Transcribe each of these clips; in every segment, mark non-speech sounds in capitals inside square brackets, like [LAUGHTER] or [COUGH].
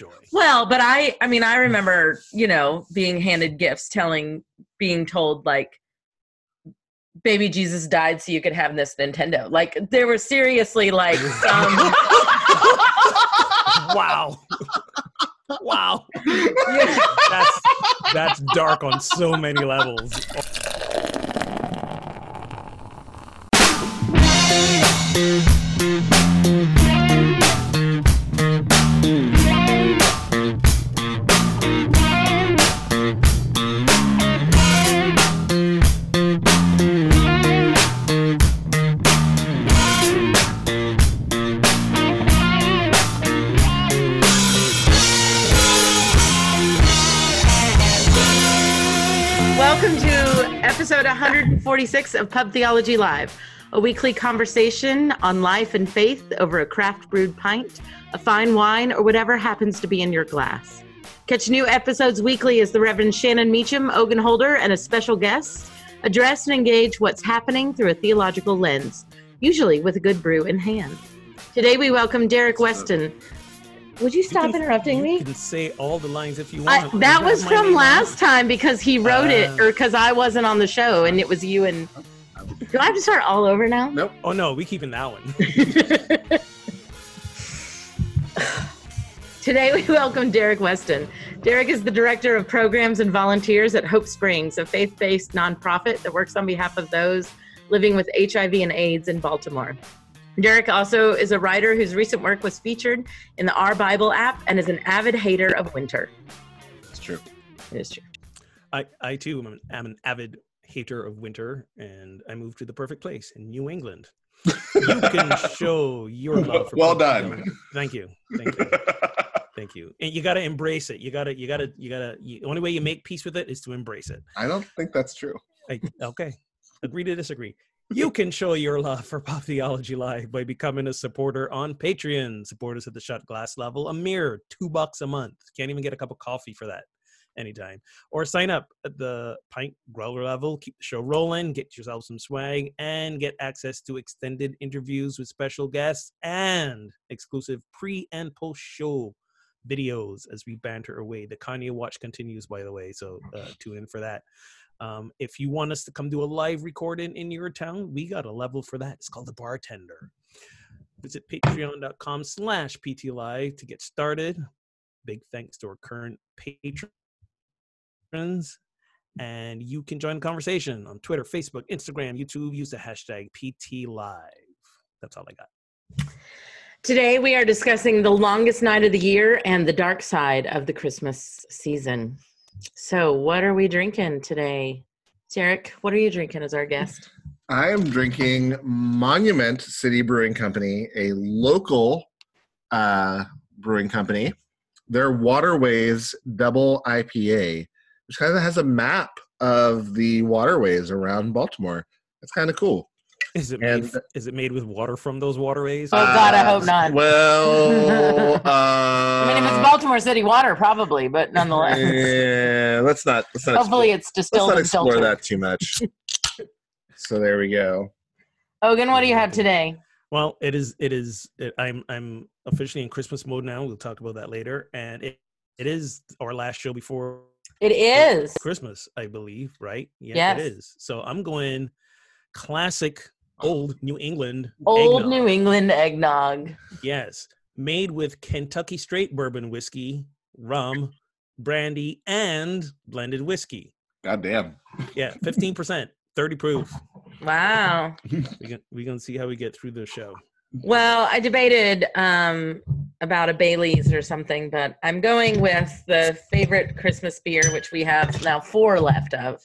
joy. Well, but I I mean I remember, you know, being handed gifts telling being told like baby Jesus died so you could have this Nintendo. Like there were seriously like [LAUGHS] some wow. wow. [LAUGHS] That's that's dark on so many levels. 146 of Pub Theology Live, a weekly conversation on life and faith over a craft brewed pint, a fine wine, or whatever happens to be in your glass. Catch new episodes weekly as the Reverend Shannon Meacham, Ogan Holder, and a special guest address and engage what's happening through a theological lens, usually with a good brew in hand. Today we welcome Derek Weston. Would you stop You can- interrupting you me? can say all the lines if you I, want. that You was from last it. time because he wrote it, Uh. or because I wasn't on the show, and it was you and. Do I have to start all over now? Nope. Oh no, we keeping that one. [LAUGHS] Today we welcome Derek Weston. Derek is the director of programs and volunteers at Hope Springs, a faith-based nonprofit that works on behalf of those living with HIV and AIDS in Baltimore. Derek also is a writer whose recent work was featured in the Our Bible app and is an avid hater of winter. It's true. It is true. I, I too am an, am an avid hater of winter, and I moved to the perfect place in New England. You can [LAUGHS] show your love. For Well done. theology. Thank you. Thank you. Thank you. And you got to embrace it. You got to. You got to. You got to. The only way you make peace with it is to embrace it. I don't think that's true. I, okay. Agree to disagree. You can show your love for Pub Theology Live by becoming a supporter on Patreon. Support us at the shut glass level, a mere two bucks a month. Can't even get a cup of coffee for that anytime. Or sign up at the pint growler level. Keep the show rolling. Get yourself some swag and get access to extended interviews with special guests and exclusive pre and post show videos as we banter away. The Kanye watch continues, by the way, so uh, tune in for that. Um, if you want us to come do a live recording in your town, we got a level for that. It's called the bartender. Visit patreon.com slash PTLI to get started. Big thanks to our current patrons. And you can join the conversation on Twitter, Facebook, Instagram, YouTube. Use the hashtag PTLive. That's all I got. Today we are discussing the longest night of the year and the dark side of the Christmas season. So, what are we drinking today? Derek, what are you drinking as our guest? I am drinking Monument City Brewing Company, a local uh, brewing company. Their Waterways Double IPA, which kind of has a map of the waterways around Baltimore. It's kind of cool. Is it made, is it made with water from those waterways? Oh, God, I hope not. Well, uh, [LAUGHS] I mean, if it's Baltimore City water, probably, but nonetheless. yeah, let's not. Let's not Hopefully, it's distilled. let's distilled not explore filtered. that too much. so there we go. Ogan, what do you have today? Well, it is. It is. It, I'm. I'm officially in Christmas mode now. We'll talk about that later. And it, it is our last show before It is. Christmas, I believe. Right? Yeah, Yes. it is. So I'm going classic old New England. Old eggnog. New England eggnog. Yes, made with Kentucky straight bourbon whiskey, rum, brandy, and blended whiskey. God damn. Yeah, fifteen percent, thirty proof. Wow. We can we can see how we get through the show. Well, I debated um, about a Bailey's or something, but I'm going with the favorite Christmas beer, which we have now four left of,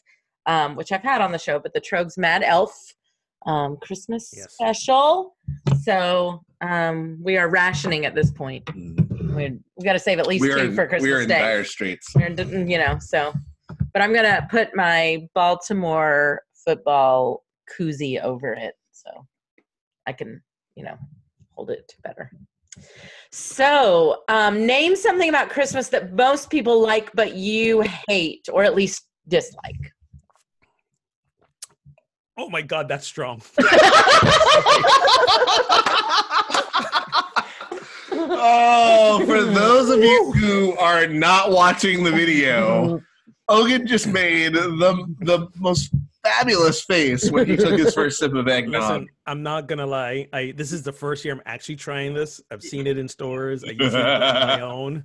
um, which I've had on the show, but the Tröegs Mad Elf um, Christmas Yes. special. So um, we are rationing at this point. We we got to save at least we two in, for Christmas we are in Day. dire straits. We're in- you know, so. But I'm gonna put my Baltimore football koozie over it, so I can, you know, hold it better. So, um, name something about Christmas that most people like, but you hate, or at least dislike. Oh my God, that's strong. [LAUGHS] Oh, for [LAUGHS] those of you who are not watching the video, Ogan just made the the most fabulous face when he took his first sip of eggnog. Listen, I'm not gonna lie. I this is the first year I'm actually trying this. I've seen it in stores. I use it on my [LAUGHS] own.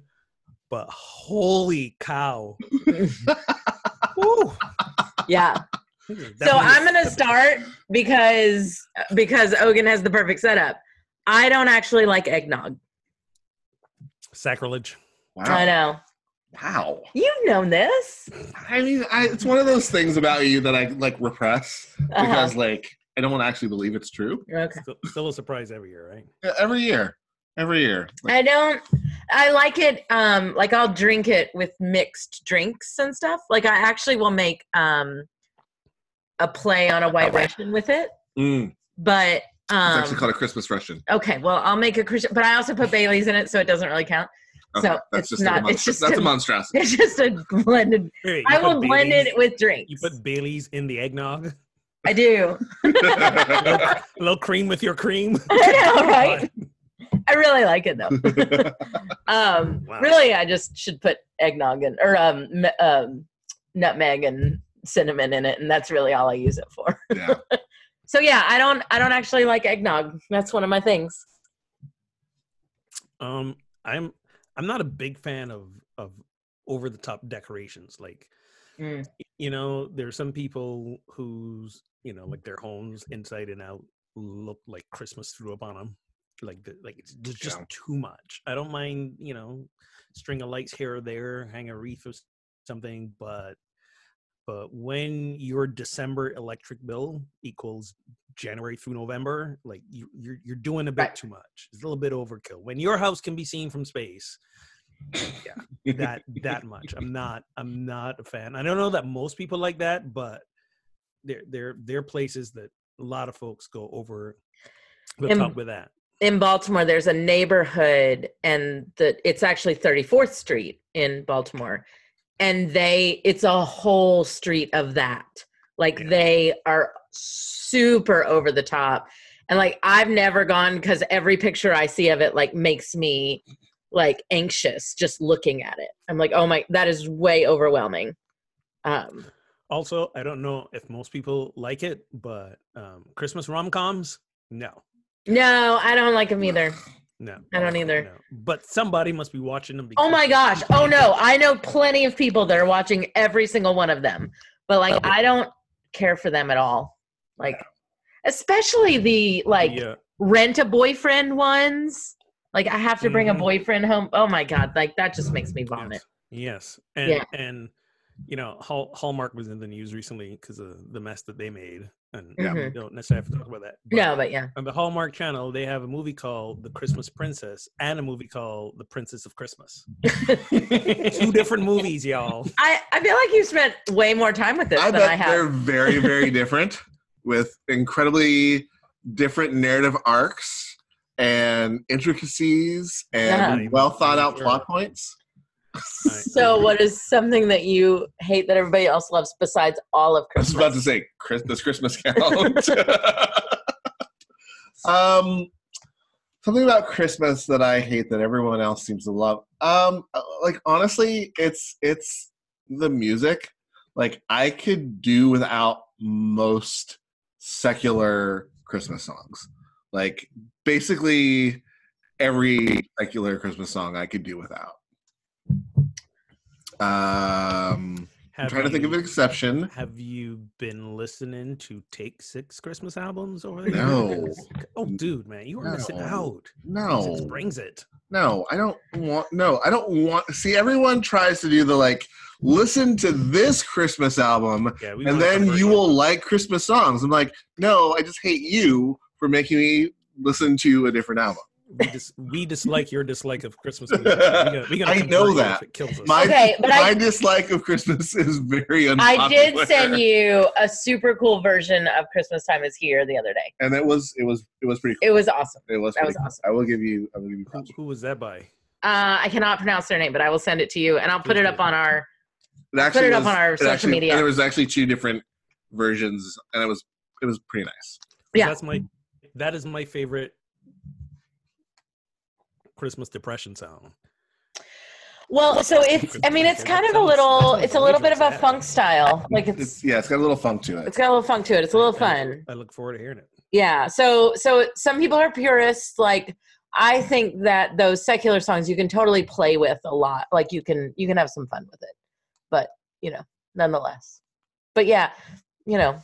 But holy cow! Yeah. So I'm gonna start because because Ogan has the perfect setup. I don't actually like eggnog. sacrilege. Wow. I know. Wow. You've known this. I mean, I, it's one of those things about you that I like repress Uh-huh. because, like, I don't want to actually believe it's true. Okay. Still, still a surprise every year, right? Yeah, Every year, every year. Like, I don't. I like it. Um, like I'll drink it with mixed drinks and stuff. Like I actually will make um a play on a white Russian with it. mm, But it's um, actually called a Christmas Russian. okay, well I'll make a Christian, but I also put Bailey's in it, so it doesn't really count. Okay, so that's it's just not- A it's just that's a a- monstrosity. [LAUGHS] It's just a blended. Wait, you I put will blend it with drinks. You put Bailey's in the eggnog. I do. A [LAUGHS] little cream with your cream. [LAUGHS] I know, right? I really like it though. um, Wow. Really, I just should put eggnog in or um, m- um, nutmeg and cinnamon in it, and that's really all I use it for. yeah. [LAUGHS] So yeah, I don't I don't actually like eggnog. That's one of my things. Um, I'm I'm not a big fan of of over the top decorations. Like, Mm. you know, there's some people whose you know, like their homes inside and out look like Christmas threw up on them. Like, the, like it's just, just Yeah. too much. I don't mind, you know, string of lights here or there, hang a wreath or something, but but when your December electric bill equals January through November, like you, you're you're doing a bit Right. too much. It's a little bit overkill. When your house can be seen from space, yeah, that that much. I'm not I'm not a fan. I don't know that most people like that, but there there there are places that a lot of folks go over the And- top with that. In Baltimore, there's a neighborhood, and the it's actually 34th Street in Baltimore, and they it's a whole street of that. Like Yeah. they are super over the top, and like I've never gone because every picture I see of it like makes me like anxious just looking at it. I'm like, oh my, that is way overwhelming. Um, Also, I don't know if most people like it, but um, Christmas rom coms, no, no, I don't like them either. No, I don't either. no. But somebody must be watching them. Oh my gosh. Oh no. I know plenty of people that are watching every single one of them. But like I don't care for them at all. Like especially the like yeah, rent a boyfriend ones. Like I have to bring a Mhm. boyfriend home. Oh my god, like that just makes me vomit. Yes, yes. and Yeah. and you know, Hall, Hallmark was in the news recently because of the mess that they made, and Yeah. we mm-hmm. don't necessarily have to talk about that. but- No, but yeah. on the Hallmark Channel, they have a movie called The Christmas Princess and a movie called The Princess of Christmas. [LAUGHS] Two different movies, y'all. I, I feel like you spent way more time with this I than bet I they're very, very different with incredibly different narrative arcs and intricacies and Yeah. well thought out Sure. plot points. So what is something that you hate that everybody else loves besides all of Christmas? I was about to say, Chris, does Christmas count? [LAUGHS] um, something about Christmas that I hate that everyone else seems to love. Um, like honestly, it's it's the music. Like I could do without most secular Christmas songs. Like basically every secular Christmas song I could do without. Um, I'm Have trying to think of an exception. Have you been listening to Take Six Christmas albums over the No. years? Oh, dude, man, you are missing out. No, Six brings it. no, I don't want. No, I don't want. See, everyone tries to do the like. Listen to this Christmas album, Yeah, and then you will like Christmas songs. I'm like, no, I just hate you for making me listen to a different album. We, dis- we dislike your dislike of Christmas. music. We [LAUGHS] gotta- we gotta I know you if that. It kills us. My Okay, but my I- dislike of Christmas [LAUGHS] is very unpopular. I did send you a super cool version of Christmas Time is Here the other day. and it was it was it was pretty. Cool. It was awesome. It was that was cool. awesome. I will give you. I will give you. who, props. who was that by? Uh, I cannot pronounce their name, but I will send it to you, and I'll put it up on our. It actually it up was- on our social actually- media. There was actually two different versions, and it was it was pretty nice. Yeah. That's my. That is my favorite Christmas depression sound. Well, so it's I mean it's kind of a little it's a little bit of a funk style. Like It's, it's yeah, it's got a little funk to it. it's got a little funk to it. It's a little fun. I look forward to hearing it. Yeah. So so some people are purists. Like I think that those secular songs you can totally play with a lot. Like you can you can have some fun with it. But you know, nonetheless. But yeah, you know,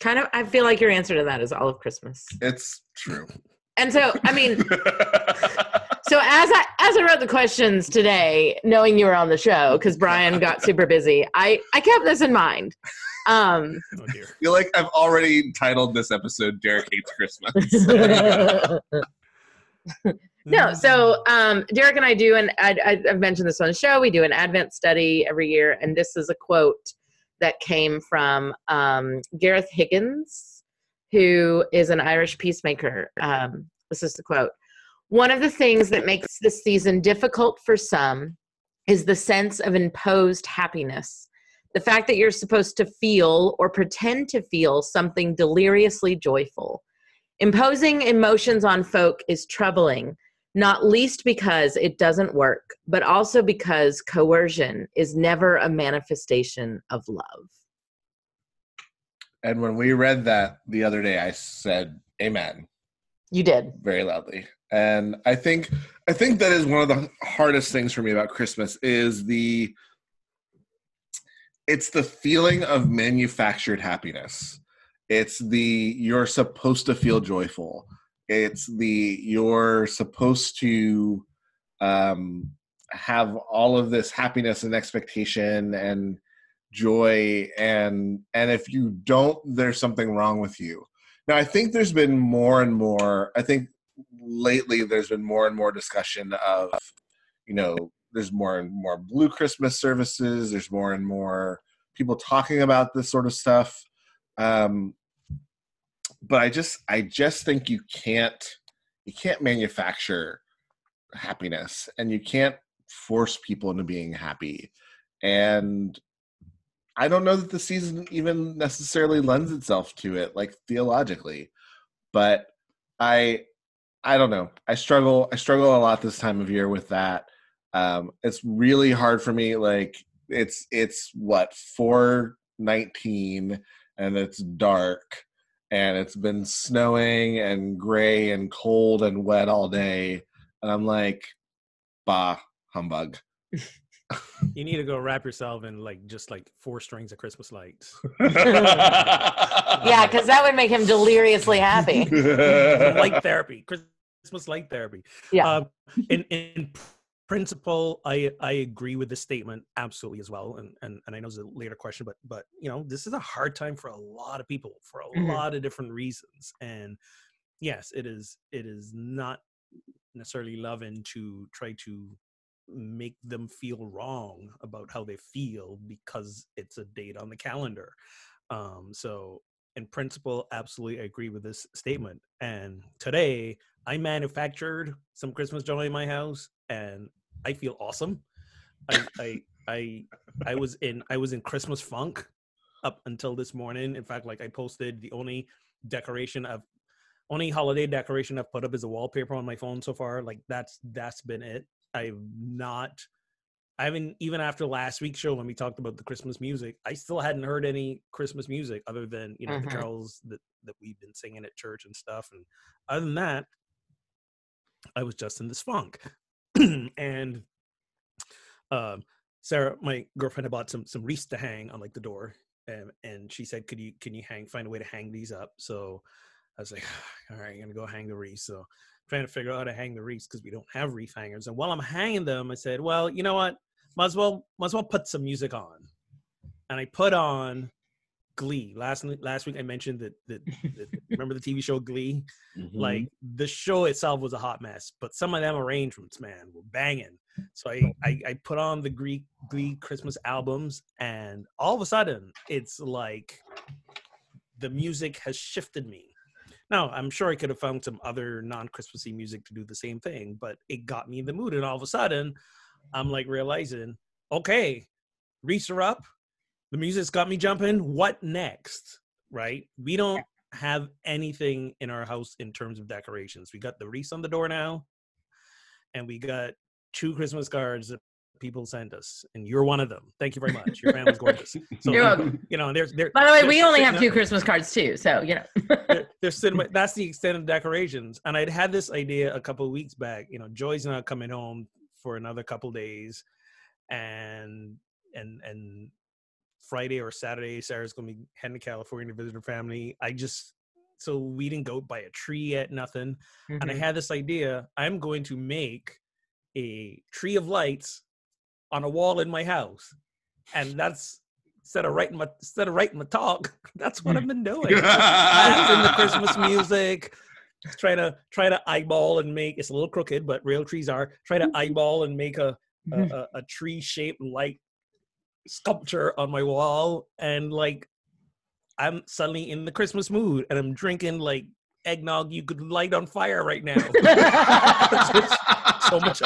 kind of I feel like your answer to that is all of Christmas. It's true. And so I mean [LAUGHS] so as I as I wrote the questions today, knowing you were on the show, because Brian got super busy, I I kept this in mind. Um [LAUGHS] Oh dear. I feel like I've already titled this episode "Derek Hates Christmas." [LAUGHS] no so um derek and i do and I, I, i've mentioned this on the show we do an advent study every year and this is a quote that came from um, gareth higgins who is an irish peacemaker um, this is the quote one of the things that makes this season difficult for some is the sense of imposed happiness. The fact that you're supposed to feel or pretend to feel something deliriously joyful. Imposing emotions on folk is troubling, not least because it doesn't work, but also because coercion is never a manifestation of love. and when we read that the other day, I said "Amen" You did. very loudly. And I think I think that is one of the hardest things for me about Christmas is the it's the feeling of manufactured happiness. It's the you're supposed to feel joyful. It's the you're supposed to um, have all of this happiness and expectation and joy and and if you don't there's something wrong with you now i think there's been more and more i think lately there's been more and more discussion of you know there's more and more blue christmas services there's more and more people talking about this sort of stuff. Um but i just i just think you can't you can't manufacture happiness and you can't force people into being happy. And i don't know that the season even necessarily lends itself to it like theologically but i i don't know. I struggle i struggle a lot this time of year with that. Um it's really hard for me like it's it's what 419 and it's dark and it's been snowing and gray and cold and wet all day and i'm like bah humbug [LAUGHS] [LAUGHS] You need to go wrap yourself in like just like four strings of Christmas lights. [LAUGHS] Yeah, because that would make him deliriously happy. light [LAUGHS] therapy, Christmas light therapy. Yeah. Um, in in principle, I I agree with the statement absolutely as well. And and and I know it's a later question, but but you know this is a hard time for a lot of people for a Mhm. lot of different reasons. And yes, it is it is not necessarily loving to try to make them feel wrong about how they feel because it's a date on the calendar. Um, so in principle, absolutely I agree with this statement. And today I manufactured some Christmas joy in my house and I feel awesome. I I I I was in I was in Christmas funk up until this morning. In fact, like I posted the only decoration I've only holiday decoration I've put up is a wallpaper on my phone so far. Like that's that's been it. I've not I haven't even after last week's show when we talked about the Christmas music, I still hadn't heard any Christmas music other than, you know, the carols that, that we've been singing at church and stuff. And other than that, I was just in this funk. [CLEARS THROAT] and um Sarah, my girlfriend had bought some some wreaths to hang on like the door. And and she said, Could you can you hang find a way to hang these up? So I was like, [SIGHS] all right, I'm gonna go hang the wreaths. So trying to figure out how to hang the wreaths because we don't have reef hangers. And while I'm hanging them, I said, well, you know what? Might as well might as well put some music on. And I put on Glee. Last last week I mentioned that that, that [LAUGHS] remember the TV show Glee? Mm-hmm. Like the show itself was a hot mess, but some of them arrangements, man, were banging. So I, I I put on the Greek Glee Christmas albums, and all of a sudden it's like the music has shifted me. Now I'm sure I could have found some other non-Christmassy music to do the same thing, but it got me in the mood, and all of a sudden I'm like realizing, okay, wreaths are up, the music's got me jumping. What next? Right? We don't have anything in our house in terms of decorations. We got the wreaths on the door now, and we got two Christmas cards people send us, and you're one of them. Thank you very much. Your family's [LAUGHS] gorgeous. So You're welcome. you know, and there's there. By the way, we only have two up- Christmas cards too, so you know. they're, they're sitting. That's the extent of decorations. And I'd had this idea a couple of weeks back. You know, Joy's not coming home for another couple days, and and and Friday or Saturday, Sarah's gonna be heading to California to visit her family. I just so we didn't go buy a tree yet, nothing. And I Mhm. had this idea. I'm going to make a tree of lights on a wall in my house, and that's instead of writing my instead of writing my talk. [LAUGHS] That's what I've been doing. Blasting the Christmas [LAUGHS] music, trying to try to eyeball and make. It's a little crooked, but real trees are. Try to [LAUGHS] eyeball and make a a, mm-hmm. a, a tree shaped light sculpture on my wall, and like I'm suddenly in the Christmas mood, and I'm drinking like eggnog you could light on fire right now. so much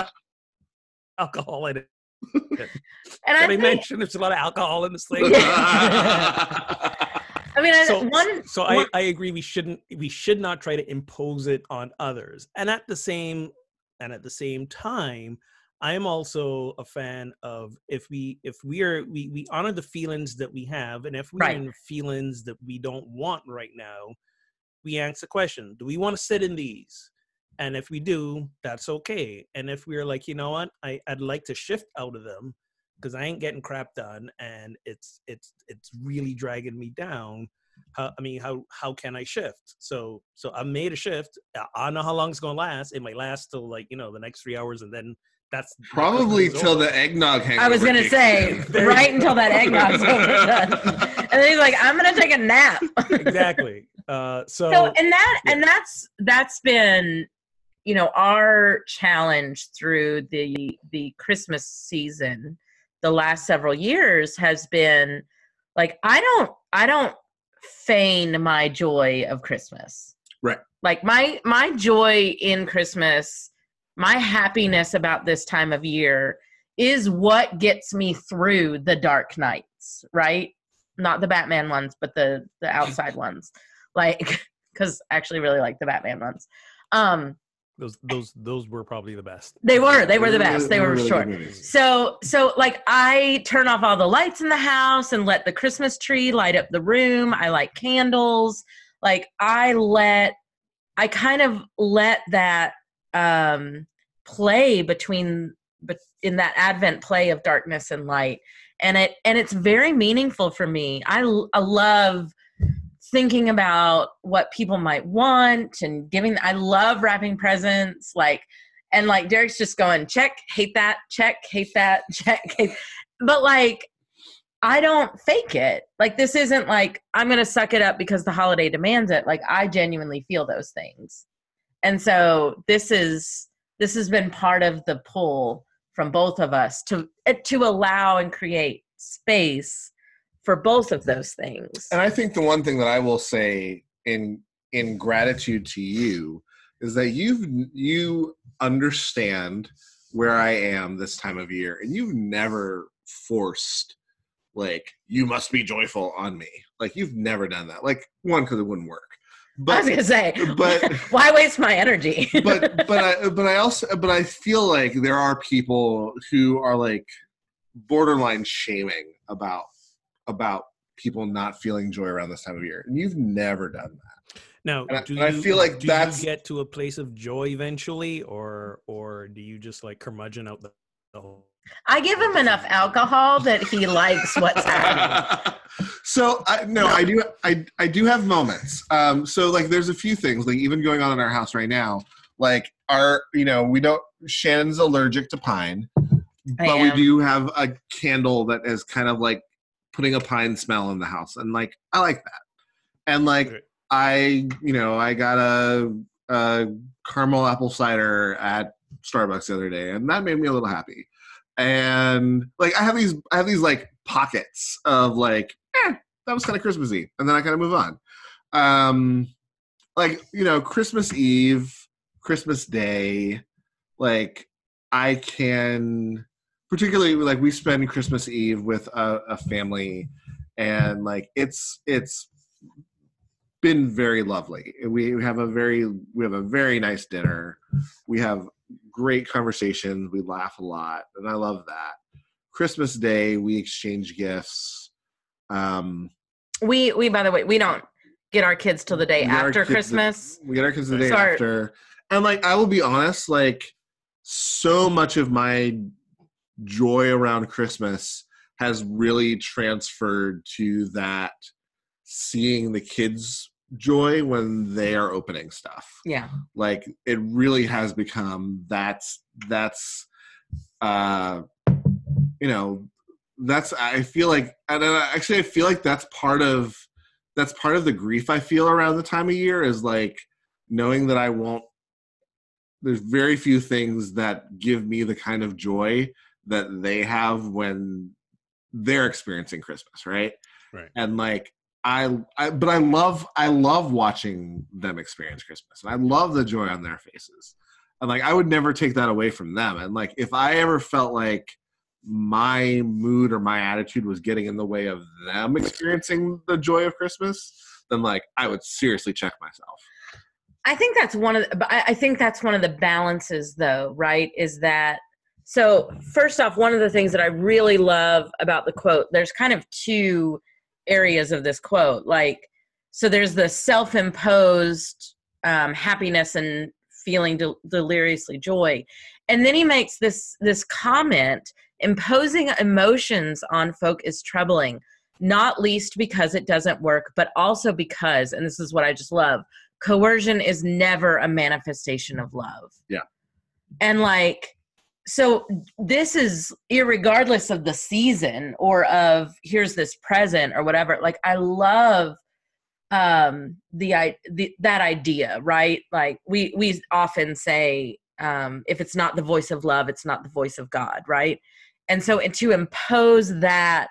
alcohol in it. And I think, mention there's a lot of alcohol in this [LAUGHS] thing? I mean, so, one. so I, one- I agree we shouldn't we should not try to impose it on others and at the same and at the same time i am also a fan of if we if we are we we honor the feelings that we have and if we're Right. in feelings that we don't want right now we ask the question do we want to sit in these and if we do that's okay and if we're like you know what I, i'd like to shift out of them because I ain't getting crap done, and it's it's it's really dragging me down. How, I mean, how how can I shift? So so I made a shift. I- I don't know how long it's gonna last. It might last till like you know the next three hours, and then that's Probably till over. the eggnog hangover. I was gonna say in. There you right until that eggnog's [LAUGHS] over, and then he's like, "I'm gonna take a nap." exactly. Uh, so, so and that yeah. and that's that's been you know our challenge through the the christmas season the last several years has been like i don't i don't feign my joy of christmas Right. like my my joy in christmas my happiness about this time of year is what gets me through the dark nights right not the batman ones but the the outside ones like [LAUGHS] because I actually really like the Batman ones. Um, those those those were probably the best. they were they were the best. They were really short. movies. So so like I turn off all the lights in the house and let the Christmas tree light up the room. I light candles. Like I let I kind of let that um play between but in that advent play of darkness and light. And it and it's very meaningful for me. i, I love thinking about what people might want and giving I love wrapping presents like and like Derek's just going check hate that check hate that [LAUGHS] check hate. but like I don't fake it like this isn't like I'm gonna suck it up because the holiday demands it like I genuinely feel those things and so this is this has been part of the pull from both of us to eh, to allow and create space for both of those things And I think the one thing that I will say in in gratitude to you is that you've you understand where I am this time of year, and you've never forced like you must be joyful on me. Like you've never done that. Like one because it wouldn't work. But, I was gonna say, but- [LAUGHS] why waste my energy? [LAUGHS] but but I but I also but I feel like there are people who are like borderline shaming about about people not feeling joy around this time of year, and you've never done that. Now, And I- do and I feel like do that's- you get to a place of joy eventually, or or do you just like curmudgeon out the, the whole? I give him enough alcohol that he likes what's happening. [LAUGHS] so I, no, I do I I do have moments. Um, so like there's a few things like even going on in our house right now. Like our you know we don't Shannon's allergic to pine, but we do have a candle that is kind of like putting a pine smell in the house, and like I like that. And like. I you know I got a, a caramel apple cider at Starbucks the other day, and that made me a little happy. And like I have these I have these like pockets of like eh, that was kind of Christmassy, and then I kind of move on. Um, like you know Christmas Eve, Christmas Day, like I can particularly like we spend Christmas Eve with a, a family, and like it's it's been very lovely. We have a very we have a very nice dinner. We have great conversations. We laugh a lot, and I love that. Christmas Day, we exchange gifts. Um, We we by the way, we don't get our kids till the day We get our after kids the- Christmas. we get our kids the day Sorry. after, and like I will be honest, like so much of my joy around Christmas has really transferred to that seeing the kids joy when they are opening stuff Yeah. like it really has become that's that's uh you know that's i feel like and I- actually i feel like that's part of that's part of the grief i feel around the time of year is like knowing that i won't there's very few things that give me the kind of joy that they have when they're experiencing christmas right Right. and like I, I but i love i love watching them experience christmas and i love the joy on their faces and like i would never take that away from them and like if i ever felt like my mood or my attitude was getting in the way of them experiencing the joy of christmas then like i would seriously check myself I think that's one of the, but I I think that's one of the balances though, right? Is that so first off, one of the things that I really love about the quote, there's kind of two areas of this quote. Like, so there's the self-imposed um, happiness and feeling del- deliriously joy. And then he makes this this comment, imposing emotions on folk is troubling, not least because it doesn't work, but also because, and this is what I just love, coercion is never a manifestation of love. Yeah. And like, so this is irregardless of the season or of here's this present or whatever. Like, I love um the i the, that idea right like we we often say um if it's not the voice of love it's not the voice of god right and so and to impose that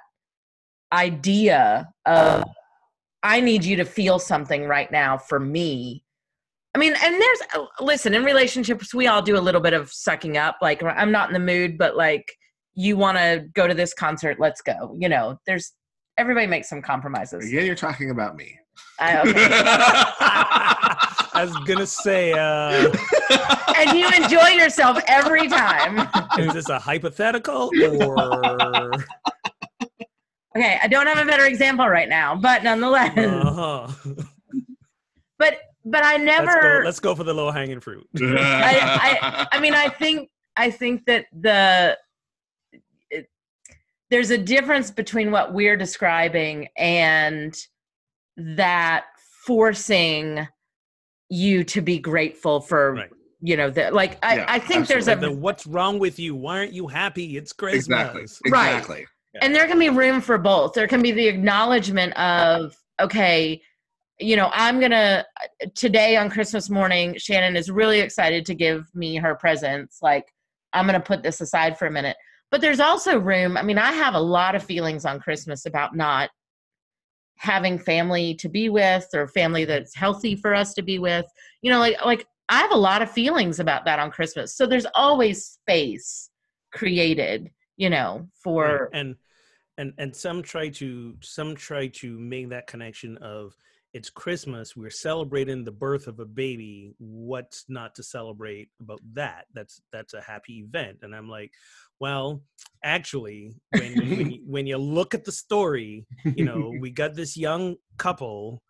idea of I need you to feel something right now for me. I mean, and there's listen, in relationships we all do a little bit of sucking up like I'm not in the mood but like you want to go to this concert, let's go. You know, there's everybody makes some compromises. again you're talking about me I, okay. I was gonna say, uh, and you enjoy yourself every time. is this a hypothetical [LAUGHS] or? Okay, I don't have a better example right now, but nonetheless, Uh-huh. but but I Let's go. never Let's go for the low hanging fruit. [LAUGHS] I, I mean, I think I think that the it, there's a difference between what we're describing and that forcing you to be grateful for Right. you know that like I, Yeah, I think there's a the, what's wrong with you? Why aren't you happy? It's Christmas. exactly Right. exactly and there can be room for both there can be the acknowledgement of okay you know i'm gonna today on christmas morning shannon is really excited to give me her presents. Like i'm gonna put this aside for a minute. But there's also room i mean i have a lot of feelings on christmas about not having family to be with or family that's healthy for us to be with. You know like like i have a lot of feelings about that on christmas. So there's always space created you know for Right. and and and some try to some try to make that connection of it's christmas we're celebrating the birth of a baby what's not to celebrate about that? That's that's a happy event and i'm like well actually when when, you, when you look at the story you know [LAUGHS] we got this young couple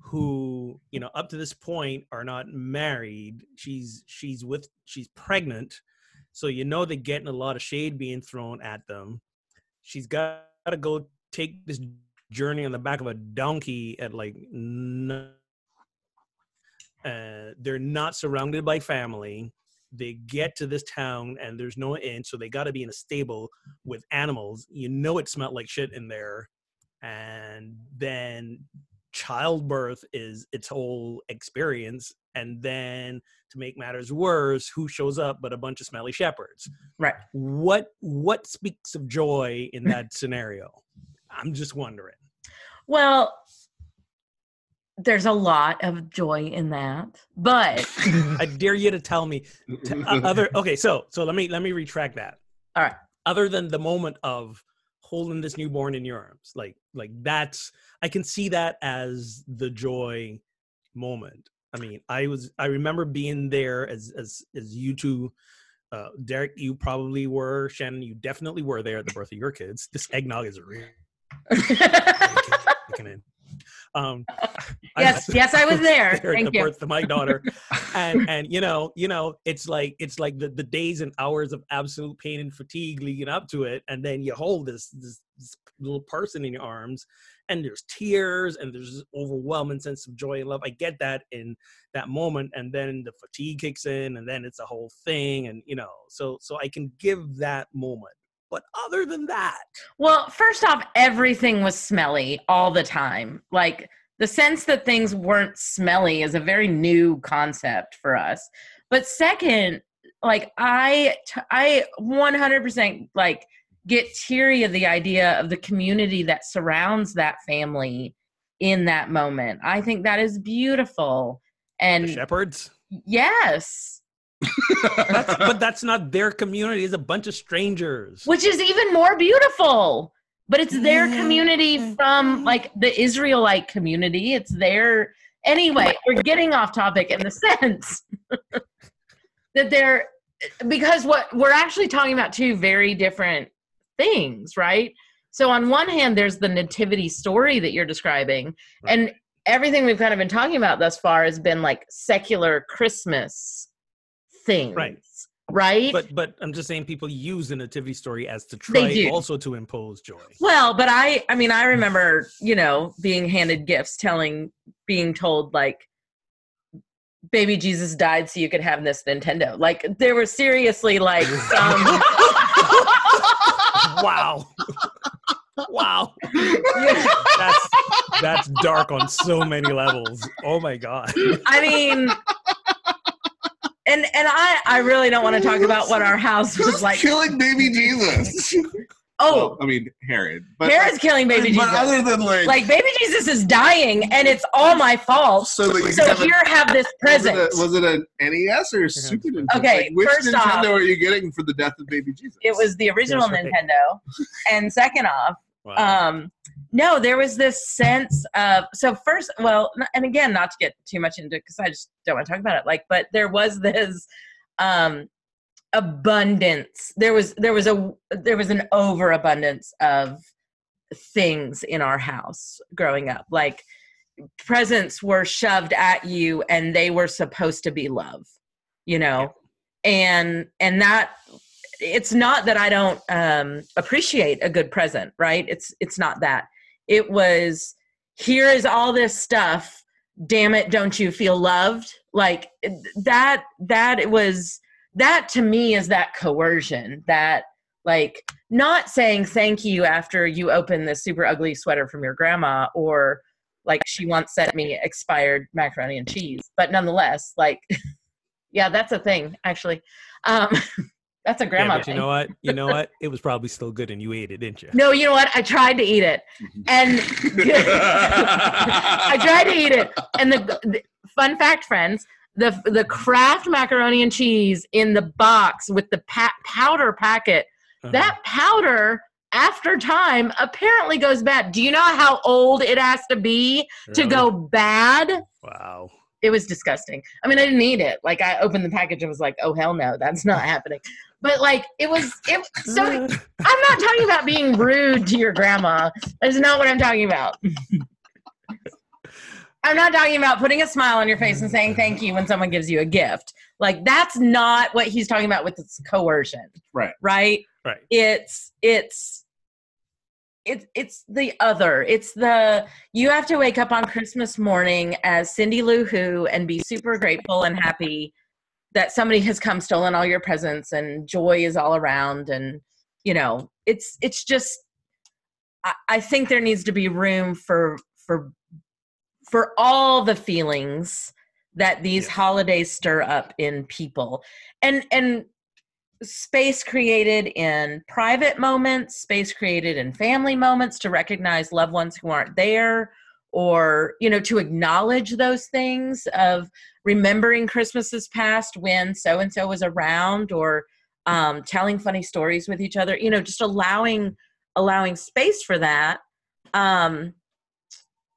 who you know up to this point are not married she's she's with she's pregnant so you know they're getting a lot of shade being thrown at them. She's got to go take this journey on the back of a donkey at like n- uh, they're not surrounded by family. They get to this town and there's no inn so they got to be in a stable with animals. You know it smelled like shit in there. And then childbirth is its whole experience. And then to make matters worse who shows up but a bunch of smelly shepherds? Right. What what speaks of joy in that scenario? I'm just wondering Well, there's a lot of joy in that, but [LAUGHS] i dare you to tell me to, uh, [LAUGHS] other okay so so let me let me retract that All right. other than the moment of holding this newborn in your arms like like that's i can see that as the joy moment i mean i was i remember being there as as as you two uh, Derek, you probably were. Shannon, you definitely were there at the birth of your kids. This eggnog is real. [LAUGHS] kicking in. Um, [LAUGHS] yes, [LAUGHS] yes, I was there. there Thank the you. birth of my daughter, and [LAUGHS] and you know, you know, it's like it's like the, the days and hours of absolute pain and fatigue leading up to it, and then you hold this this, this little person in your arms, and there's tears and there's this overwhelming sense of joy and love. I get that in that moment, and then the fatigue kicks in, and then it's a whole thing, and you know, so so I can give that moment. But other than that, Well, first off, everything was smelly all the time. Like the sense that things weren't smelly is a very new concept for us. But second, like I t- I 100% like get teary of the idea of the community that surrounds that family in that moment. I think that is beautiful. the And shepherds. yes, That's, [LAUGHS] but that's not their community. It's a bunch of strangers. which is even more beautiful but it's their community from like the israelite community it's their anyway we're getting off topic in the sense [LAUGHS] that they're because what we're actually talking about two very different things right so on one hand there's the nativity story that you're describing and everything we've kind of been talking about thus far has been like secular christmas things Right. right But but I'm just saying people use the nativity story as to try also to impose joy. Well, but I I mean I remember, you know, being handed gifts telling being told like baby Jesus died so you could have this Nintendo. Like there were seriously like [LAUGHS] some wow. wow. That's that's dark on so many levels. Oh my god. I mean and and I I really don't want to talk about what our house was like. killing baby Jesus? [LAUGHS] Oh, Well, I mean Herod. But Herod's killing baby Jesus. but Jesus. other than like, Like baby Jesus is dying and it's all my fault. so that you So have a- here have this was it, present. a, was it an NES or a Super Nintendo? Okay, Like, which first Nintendo off- are you getting for the death of baby Jesus? It was the original That's. Nintendo. And second off, Wow. um no there was this sense of so first well and again not to get too much into because i just don't want to talk about it like but there was [LAUGHS] this um abundance. There was there was a there was an overabundance of things in our house growing up. Like presents were shoved at you and they were supposed to be love you know? And and that it's not that i don't um appreciate a good present right? It's it's not that it was here is all this stuff. Damn it don't you feel loved? Like that that it was that to me is that coercion that like not saying thank you after you open this super ugly sweater from your grandma or like she once sent me expired macaroni and cheese but nonetheless like [LAUGHS] yeah that's a thing actually. Um [LAUGHS] that's a yeah, grandma but you know what? You know what? [LAUGHS] It was probably still good and you ate it, didn't you? no you know what i tried to eat it [LAUGHS] and [LAUGHS] I tried to eat it. And the, the fun fact, friends, the the Kraft macaroni and cheese in the box with the pa- powder packet, Uh-huh. that powder after time apparently goes bad. Do you know how old it has to be to go bad? Wow. It was disgusting. I mean, I didn't eat it. Like I opened the package and was like, "Oh hell no, that's not happening." But like it was it so I'm not talking about being rude to your grandma. That's not what I'm talking about. [LAUGHS] I'm not talking about putting a smile on your face and saying thank you when someone gives you a gift. Like that's not what he's talking about with this coercion. Right. Right? right. It's it's it's it's the other. It's the you have to wake up on Christmas morning as Cindy Lou Who and be super grateful and happy that somebody has come stolen all your presents and joy is all around and you know it's it's just I, I think there needs to be room for for for all the feelings that these Yeah. holidays stir up in people and and space created in private moments space created in family moments to recognize loved ones who aren't there or you know to acknowledge those things of remembering christmases past when so and so was around or um, telling funny stories with each other you know just allowing allowing space for that um,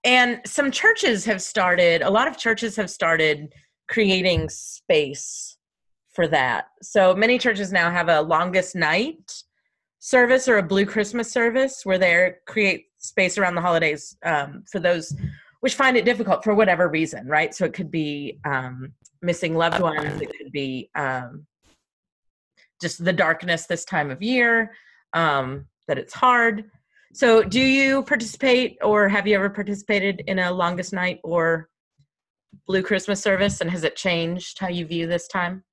and some churches have started a lot of churches have started creating space for that. So many churches now have a longest night service or a blue Christmas service where they create space around the holidays um, for those which find it difficult for whatever reason, right? So it could be um, missing loved ones, it could be um, just the darkness this time of year, um, that it's hard. So, do you participate or have you ever participated in a longest night or blue Christmas service? And has it changed how you view this time?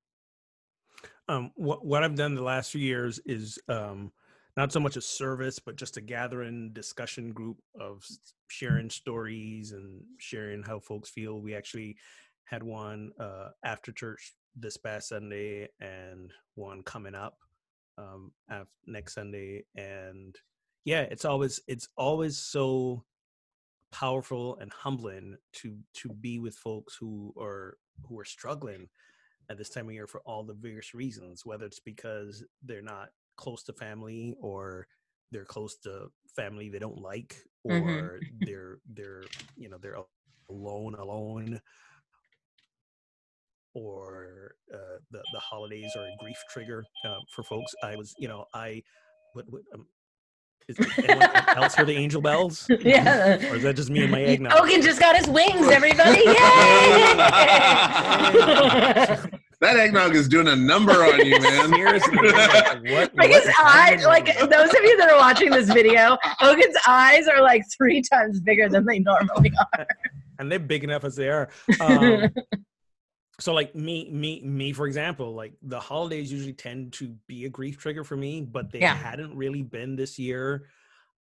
Um, what, what I've done the last few years is um, not so much a service, but just a gathering discussion group of sharing stories and sharing how folks feel. We actually had one uh, after church this past Sunday and one coming up um, next Sunday. And yeah, it's always it's always so powerful and humbling to to be with folks who are who are struggling at this time of year for all the various reasons, whether it's because they're not close to family or they're close to family they don't like mm-hmm. or mm-hmm. [LAUGHS] they're they're you know they're alone alone or uh, the the holidays are a grief trigger uh, for folks i was you know i what, what um, is [LAUGHS] anyone else hear the angel bells? [LAUGHS] Yeah. Or is that just me and my eggnog? Hogan just got his wings, everybody. Yay! That eggnog is doing a number on you, [LAUGHS] man. Seriously. what, [LAUGHS] like his eyes, like those of you that are watching this video, Hogan's eyes are like three times bigger than they normally are. And they're big enough as they are. Um, [LAUGHS] so like me me me for example like the holidays usually tend to be a grief trigger for me but they yeah. hadn't really been this year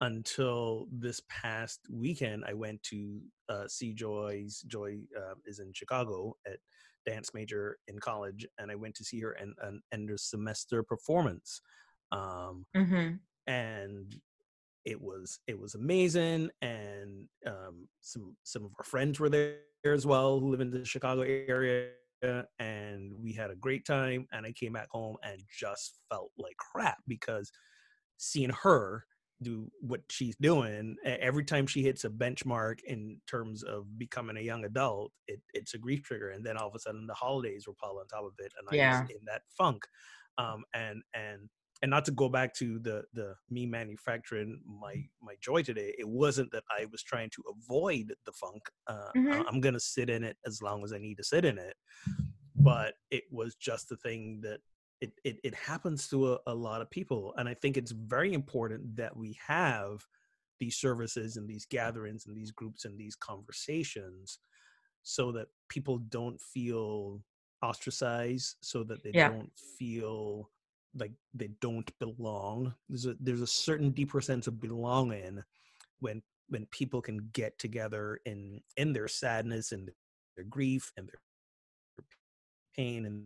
until this past weekend i went to uh, see joy's joy uh, is in chicago at dance major in college and i went to see her and an end of semester performance um, mm-hmm. and it was it was amazing and um, some some of our friends were there as well who live in the chicago area and we had a great time and i came back home and just felt like crap because seeing her do what she's doing every time she hits a benchmark in terms of becoming a young adult it, it's a grief trigger and then all of a sudden the holidays were piled on top of it and i was in that funk um, and and and not to go back to the the me manufacturing my my joy today it wasn't that i was trying to avoid the funk uh, mm-hmm. i'm gonna sit in it as long as i need to sit in it but it was just the thing that it, it, it happens to a, a lot of people and i think it's very important that we have these services and these gatherings and these groups and these conversations so that people don't feel ostracized so that they yeah. don't feel like they don't belong. There's a there's a certain deeper sense of belonging when when people can get together in in their sadness and their grief and their pain and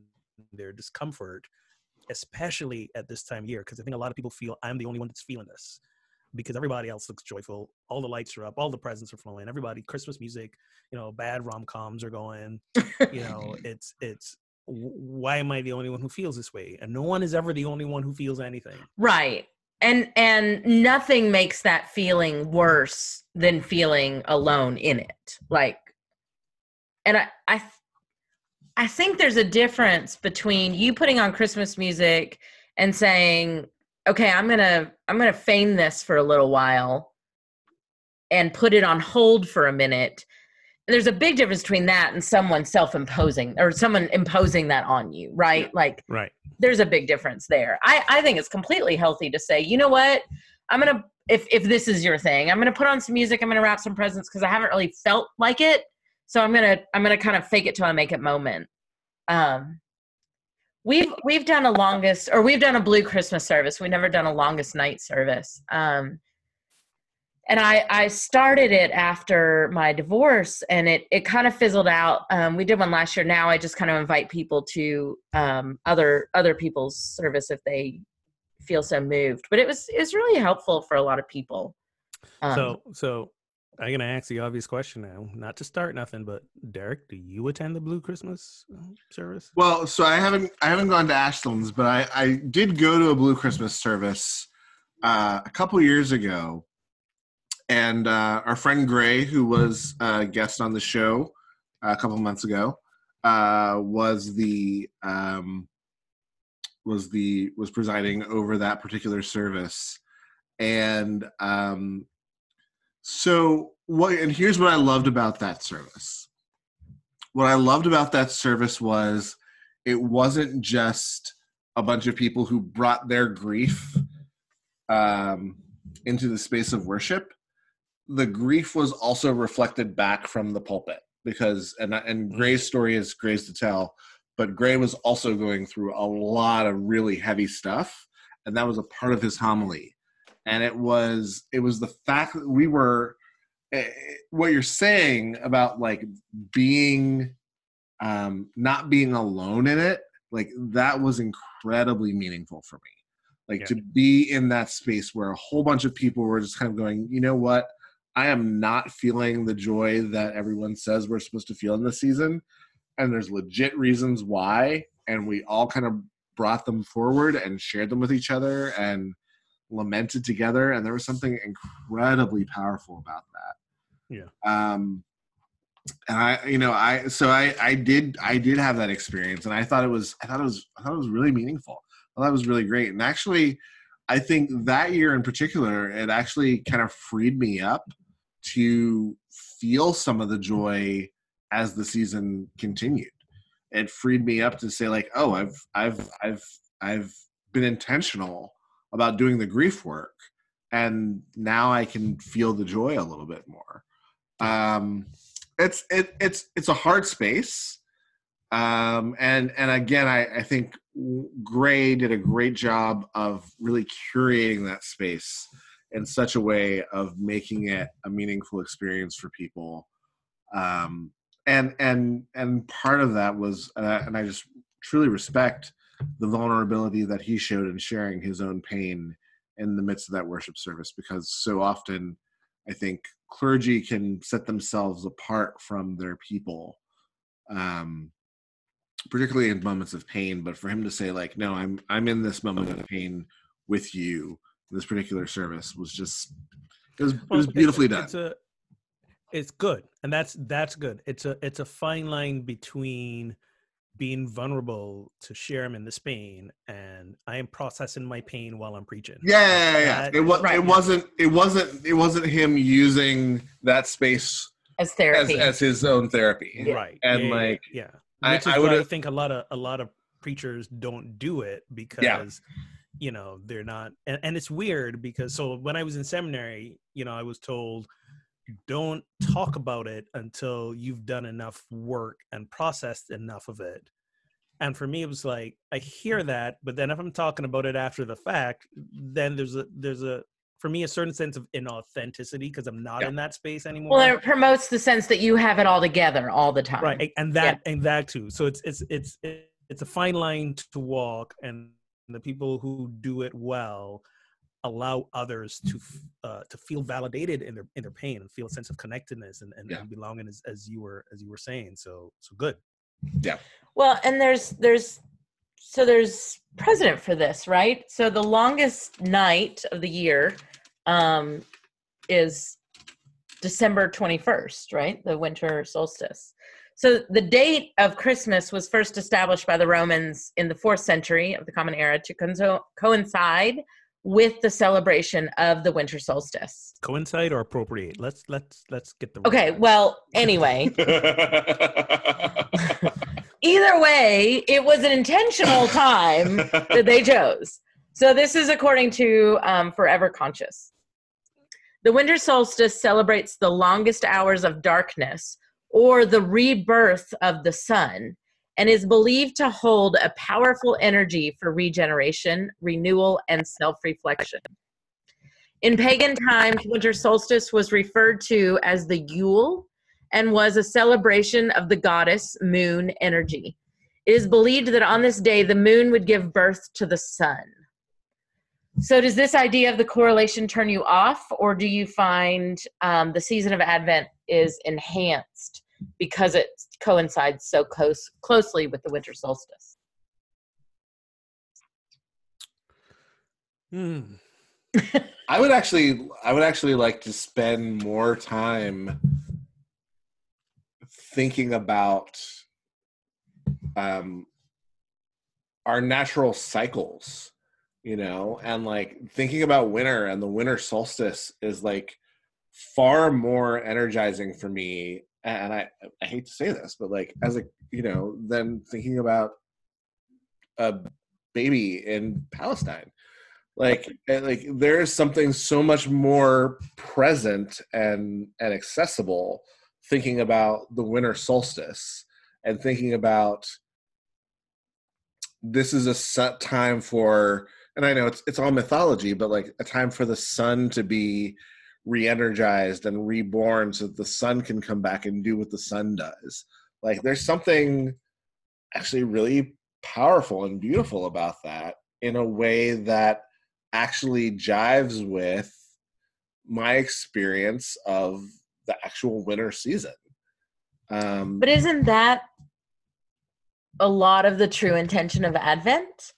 their discomfort, especially at this time of year. Because I think a lot of people feel I'm the only one that's feeling this because everybody else looks joyful. All the lights are up, all the presents are flowing. Everybody, Christmas music, you know, bad rom coms are going. [LAUGHS] you know, it's it's why am I the only one who feels this way? And no one is ever the only one who feels anything. Right. And and nothing makes that feeling worse than feeling alone in it. Like and I I I think there's a difference between you putting on Christmas music and saying, "Okay, I'm going to I'm going to feign this for a little while and put it on hold for a minute." there's a big difference between that and someone self-imposing or someone imposing that on you right? Yeah. like right. there's a big difference there. I i think it's completely healthy to say you know what? I'm gonna if if this is your thing i'm gonna put on some music i'm gonna wrap some presents because i haven't really felt like it. So i'm gonna i'm gonna kind of fake it till i make it moment um we've we've done a longest or we've done a blue christmas service. We've never done a longest night service. Um and I, I started it after my divorce and it, it kind of fizzled out. Um, we did one last year. Now i just kind of invite people to um, other other people's service if they feel so moved. But it was it was really helpful for a lot of people. Um, so so i'm going to ask the obvious question now not to start nothing but derek do you attend the blue christmas uh, service? Well so i haven't i haven't gone to ashland's but i i did go to a blue christmas service uh, a couple years ago. And uh, our friend Gray, who was a guest on the show uh, a couple months ago, uh, was the um, was the was presiding over that particular service, and um, so what? And here's what I loved about that service. What I loved about that service was it wasn't just a bunch of people who brought their grief um, into the space of worship. The grief was also reflected back from the pulpit because, and and Gray's story is Gray's to tell, but Gray was also going through a lot of really heavy stuff, and that was a part of his homily. And it was it was the fact that we were eh, what you're saying about like being um, not being alone in it, like that was incredibly meaningful for me. Like Yeah. to be in that space where a whole bunch of people were just kind of going, you know what? I am not feeling the joy that everyone says we're supposed to feel in this season. And there's legit reasons why. And we all kind of brought them forward and shared them with each other and lamented together. And there was something incredibly powerful about that. Yeah. Um, and I, you know, I so I I did I did have that experience, and I thought it was I thought it was I thought it was really meaningful. I thought it was really great, and actually, I think that year in particular, it actually kind of freed me up to feel some of the joy as the season continued. It freed me up to say like, oh, I've I've I've I've been intentional about doing the grief work, and now I can feel the joy a little bit more. Um, it's it, it's it's a hard space um and and again i i think gray did a great job of really curating that space in such a way of making it a meaningful experience for people um and and and part of that was uh, and i just truly respect the vulnerability that he showed in sharing his own pain in the midst of that worship service because so often i think clergy can set themselves apart from their people um particularly in moments of pain but for him to say like no i'm i'm in this moment of pain with you this particular service was just it was, it was beautifully done It's a, it's good, and that's that's good. It's a it's a fine line between being vulnerable to share him in this pain, and I am processing my pain while I'm preaching. yeah, yeah, yeah, yeah. That- it was Right. it wasn't it wasn't it wasn't him using that space as as, therapy. as his own therapy right, And, yeah, yeah, like, yeah, I- which I I would've- think a lot of a lot of preachers don't do it because you know they're not and, and it's weird because so when i was in seminary you know i was told don't talk about it until you've done enough work and processed enough of it and for me it was like i hear that but then if i'm talking about it after the fact then there's a there's a for me a certain sense of inauthenticity because i'm not Yeah. in that space anymore well, it promotes the sense that you have it all together all the time. right and that and that too so it's it's it's it's a fine line to walk and the people who do it well allow others to uh, to feel validated in their in their pain and feel a sense of connectedness and, and, Yeah. and belonging as, as you were as you were saying so so good yeah Well, and there's there's so there's precedent for this, right? So the longest night of the year um, is December 21st, right? The winter solstice. So the date of Christmas was first established by the Romans in the fourth century of the Common Era to conso- coincide with the celebration of the winter solstice. coincide or appropriate let's let's let's get the Okay, right. well, anyway, [LAUGHS] [LAUGHS] either way, it was an intentional time that they chose. So this is according to um, Forever Conscious. The winter solstice celebrates the longest hours of darkness or the rebirth of the sun and is believed to hold a powerful energy for regeneration, renewal, and self reflection. In pagan times, winter solstice was referred to as the Yule and was a celebration of the goddess moon energy. It is believed that on this day, the moon would give birth to the sun. So, does this idea of the correlation turn you off, or do you find um, the season of Advent is enhanced because it coincides so close, closely with the winter solstice? Hmm. [LAUGHS] I would actually, I would actually like to spend more time thinking about um, our natural cycles you know and like thinking about winter and the winter solstice is like far more energizing for me and i i hate to say this but like as a you know then thinking about a baby in palestine like eh, like there is something so much more present and and accessible thinking about the winter solstice and thinking about this is a set time for and i know it's it's all mythology but like a time for the sun to be re-energized and reborn so that the sun can come back and do what the sun does like there's something actually really powerful and beautiful about that in a way that actually jives with my experience of the actual winter season um But isn't that a lot of the true intention of Advent?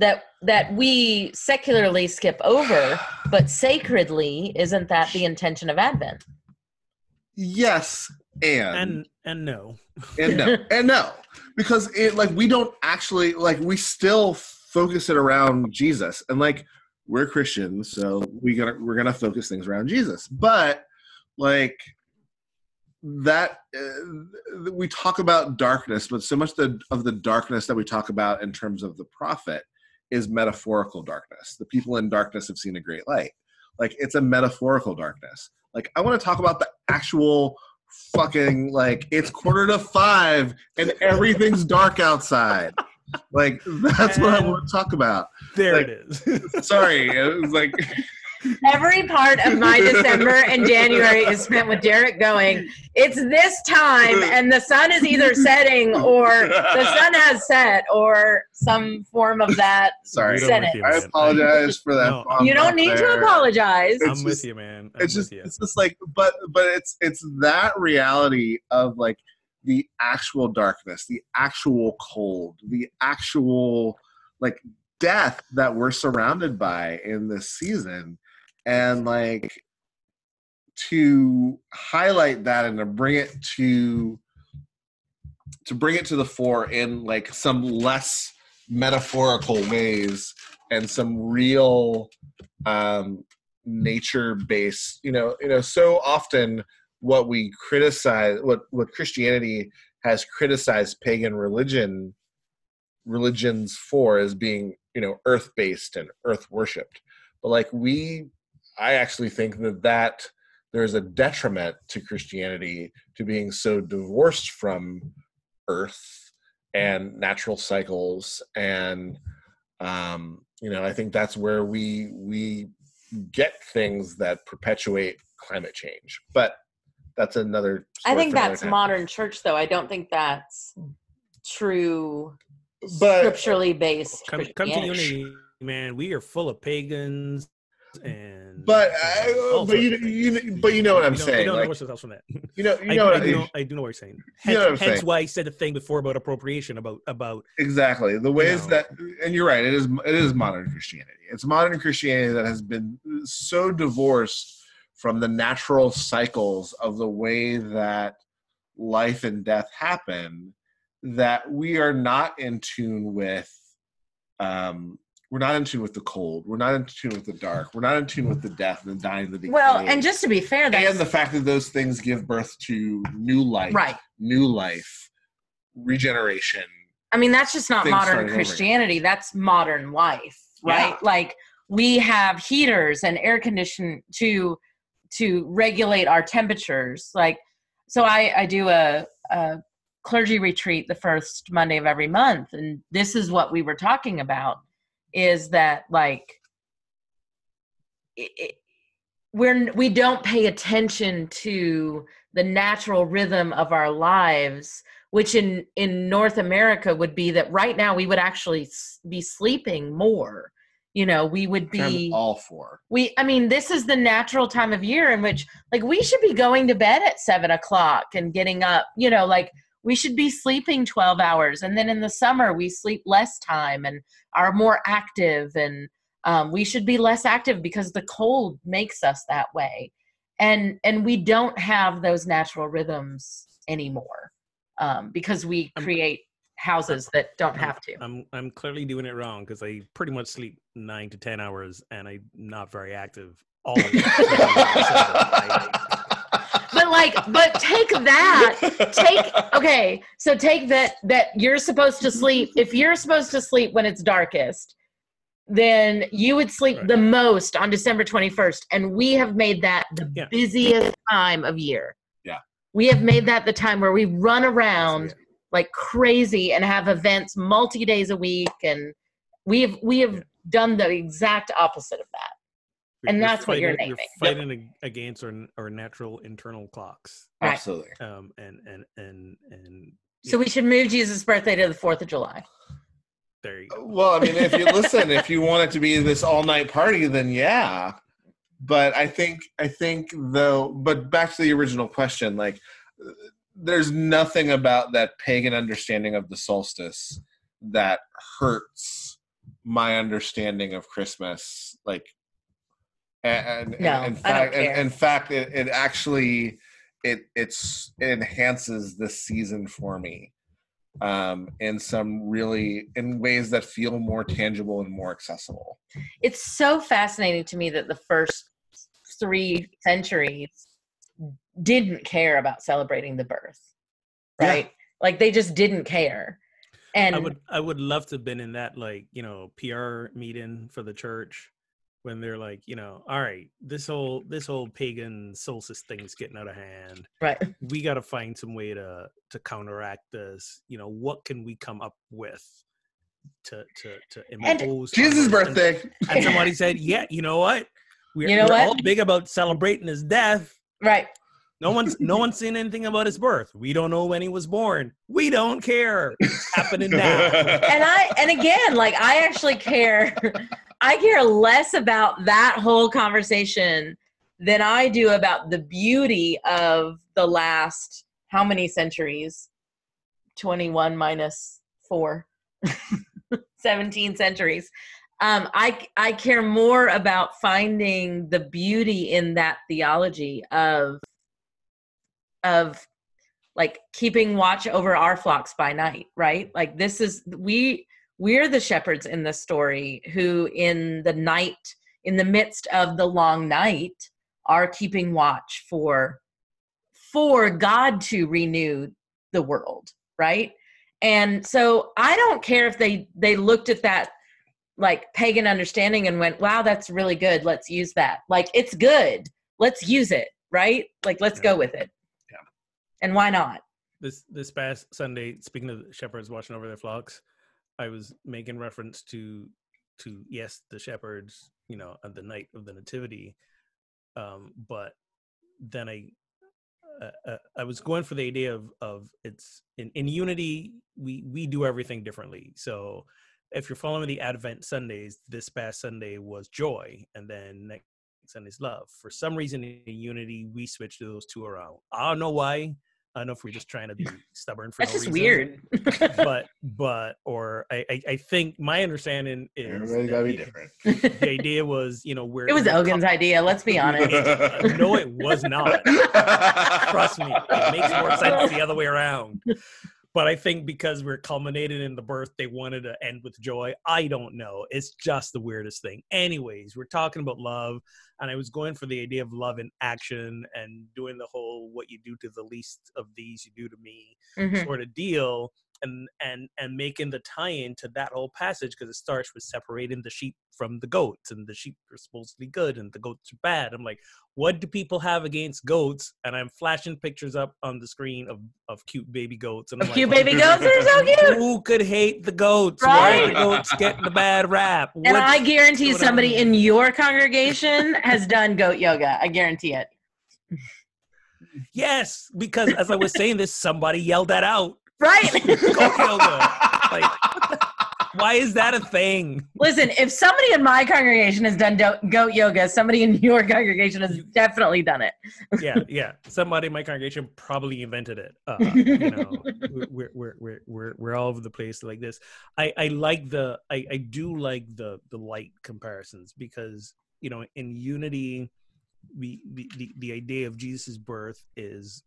That that we secularly skip over, but sacredly, isn't that the intention of Advent? yes and and and no and no [LAUGHS] and no because it like we don't actually like we still focus it around jesus and like we're christians so we gonna we're gonna focus things around jesus but like that uh, we talk about darkness but so much the, of the darkness that we talk about in terms of the prophet is metaphorical darkness. The people in darkness have seen a great light. Like it's a metaphorical darkness. Like i want to talk about the actual fucking like it's quarter to five and everything's dark outside. Like that's what i want to talk about. there Like- it is. [LAUGHS] sorry it was like [LAUGHS] Every part of my December and January is spent with Derek going, It's this time, and the sun is either setting or the sun has set or some form of that. sorry Dude, I'm with it. you, i apologize for that No, You don't out need to apologize. It's i'm with just- you man I'm it's just you it's just like but but it's it's that reality of like the actual darkness the actual cold the actual like death that we're surrounded by in this season and like to highlight that and to bring it to to bring it to the fore in like some less metaphorical ways and some real um nature based you know you know so often what we criticize what what christianity has criticized pagan religion religions for as being you know earth based and earth worshipped but like we i actually think that that there's a detriment to christianity to being so divorced from earth and natural cycles and um you know i think that's where we we get things that perpetuate climate change but that's another I think that's time. modern church, though. I don't think that's true But- scripturally based. come, come to unity man we are full of pagans and but uh, but you, you but you know what i'm don't- saying don't know like, what's else from that you know you I, know I, what do I, know, I do know what you're saying. You know Hence, what I'm hence saying. why I said the thing before about appropriation, about about exactly the ways know. that and you're right it is it is modern christianity it's modern christianity that has been so divorced from the natural cycles of the way that life and death happen that we are not in tune with um we're not in tune with the cold we're not in tune with the dark we're not in tune with the death and the dying of the decay Well, and just to be fair, that's and the fact that those things give birth to new life right. new life regeneration I mean, that's just not modern. Christianity. That's modern life, right? Yeah. Like we have heaters and air condition to to regulate our temperatures. Like, so I I do a, a clergy retreat the first Monday of every month, and this is what we were talking about: is that like it, it, we're we don't pay attention to the natural rhythm of our lives which in in north america would be that right now we would actually be sleeping more. You know we would be all for. We i mean this is the natural time of year in which like we should be going to bed at seven o'clock and getting up you know like we should be sleeping 12 hours and then in the summer we sleep less time and are more active and um, we should be less active because the cold makes us that way and and we don't have those natural rhythms anymore um, because we create houses that don't have to. I'm I'm clearly doing it wrong because I pretty much sleep nine to ten hours and I'm not very active. All. [LAUGHS] But like, but take that. Take [LAUGHS] okay. So take that that you're supposed to sleep. If you're supposed to sleep when it's darkest, then you would sleep Right. the most on December 21st, and we have made that the Yeah. busiest time of year. Yeah. We have made that the time where we run around like crazy and have events multi days a week and we have we have Yeah. done the exact opposite of that And We're that's what you're fighting- naming. We're fighting ag- against our, our natural internal clocks. Right. Absolutely. Um, and and and and so we should move jesus birthday to the 4th of july there you go. Well, I mean, if you listen, if you want it to be this all night party, then yeah. But I think, I think though, but back to the original question, like, uh, there's nothing about that pagan understanding of the solstice that hurts my understanding of Christmas. Like, and, and No, in I don't fact, care. in, in fact, it, it actually it it's it enhances this season for me um, in some really in ways that feel more tangible and more accessible. it's so fascinating to me that the first three centuries didn't care about celebrating the birth Yeah. right like they just didn't care and I would I would love to have been in that like you know PR meeting for the church when they're like you know all right this whole this whole pagan solstice thing's getting out of hand. Right. [LAUGHS] We got to find some way to to counteract this. You know what can we come up with to to to impose Jesus' our- and- birthday. and somebody [LAUGHS] said yeah you know what? We're, You know we're what? all big about celebrating his death. Right no one's [LAUGHS] no one's saying anything about his birth. We don't know when he was born. We don't care. It's happening now. [LAUGHS] And I and again, like I actually care. [LAUGHS] I care less about that whole conversation than I do about the beauty of the last how many centuries? 21 minus 4 17 centuries. Um, I I care more about finding the beauty in that theology of of like keeping watch over our flocks by night right? Like this is we we're the shepherds in the story who in the night in the midst of the long night are keeping watch for for god to renew the world right? And so i don't care if they they looked at that like pagan understanding and went wow that's really good. Let's use that. Like it's good. Let's use it right? Like let's Yeah. go with it. And why not this this past Sunday, speaking of shepherds watching over their flocks, I was making reference to to yes, the shepherds, you know, on the night of the nativity, um, but then I uh, uh, I was going for the idea of of it's in in unity we we do everything differently. So if you're following the Advent Sundays, this past Sunday was joy, and then next Sunday's love. For some reason, in unity, we switched those two around. I don't know why. I don't know if we're just trying to be [LAUGHS] stubborn for that's no just reason, weird but [LAUGHS] but or I, I I think my understanding is Everybody's got to be different. [LAUGHS] The idea was you know where it was we're Hogan's idea let's be honest com- no, it was not. Trust me, it makes more sense the other way around. But I think because we're culminated in the birth, they wanted to end with joy. I don't know. It's just the weirdest thing. Anyways, we're talking about love, and I was going for the idea of love in action and doing the whole "what you do to the least of these, you do to me" Mhm. sort of deal and and and making the tie-in to that whole passage because it starts with separating the sheep from the goats and the sheep are supposed to be good and the goats are bad. I'm like what do people have against goats? And i'm flashing pictures up on the screen of of cute baby goats and I'm Of like, cute baby goats? Are so cute! who could hate the goats? Why are Right. the goats getting the bad rap? And What's i guarantee going on? somebody in your congregation has done goat yoga. I guarantee it. Yes because as i was saying this somebody yelled that out right [LAUGHS] [LAUGHS] like why is that a thing listen if somebody in my congregation has done do- goat yoga somebody in your [LAUGHS] congregation has definitely done it yeah, yeah. Somebody in my congregation probably invented it. Uh, you know, we're, we're we're we're we're all over the place like this. I I like the I I do like the the light comparisons because you know in unity, we the the, the idea of Jesus' birth is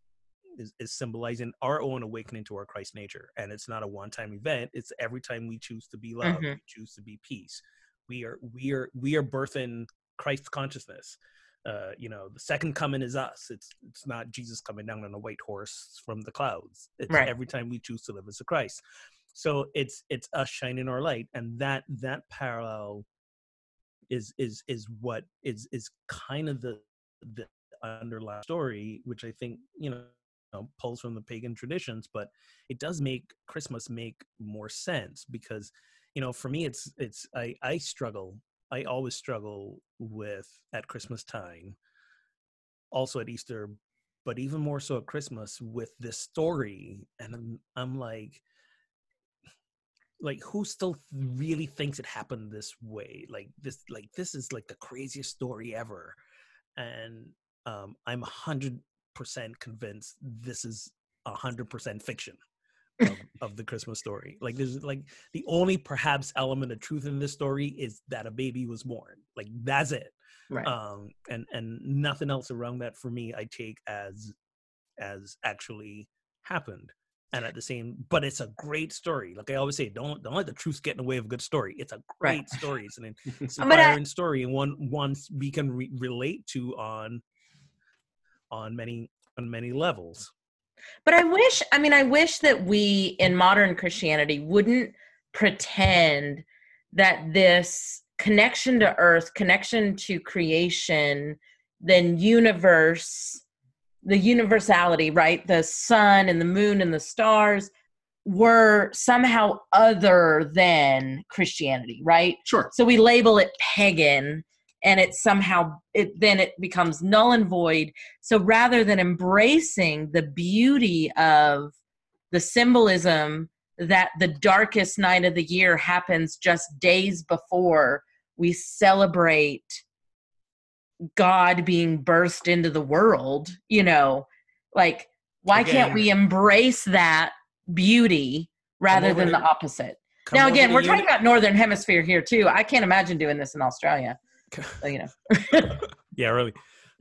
is, is symbolizing our own awakening to our Christ nature, and it's not a one-time event. It's every time we choose to be love, Mhm. we choose to be peace. We are we are we are birthing Christ consciousness. Uh, you know, the second coming is us. It's it's not Jesus coming down on a white horse from the clouds. It's Right. every time we choose to live as a Christ. So it's it's us shining our light, and that that parallel is is is what is is kind of the the underlying story, which I think you know know, pulls from the pagan traditions, but it does make Christmas make more sense because you know for me it's it's I I struggle I always struggle with at Christmas time, also at Easter, but even more so at Christmas with this story, and I'm I'm like like who still really thinks it happened this way? Like this like this is like the craziest story ever. And um i'm 100% convinced this is a 100% fiction of, [LAUGHS] of the christmas story. Like there's like the only perhaps element of truth in this story is that a baby was born. Like that's it. Right. um and and nothing else around that for me i take as as actually happened. And at the same but it's a great story. Like i always say don't don't let the truth get in the way of a good story. It's a great Right. story. It's an [LAUGHS] inspiring story and one one we can re- relate to on on many on many levels But I wish, I mean, I wish that we in modern Christianity wouldn't pretend that this connection to earth, connection to creation, then universe, the universality, right? The sun and the moon and the stars were somehow other than Christianity, right? Sure. so we label it pagan and it somehow it then it becomes null and void. So rather than embracing the beauty of the symbolism that the darkest night of the year happens just days before we celebrate god being burst into the world you know? Like why can't we embrace that beauty rather than the opposite? Now again we're talking about northern hemisphere here too. I can't imagine doing this in australia [LAUGHS] so, you know [LAUGHS] yeah really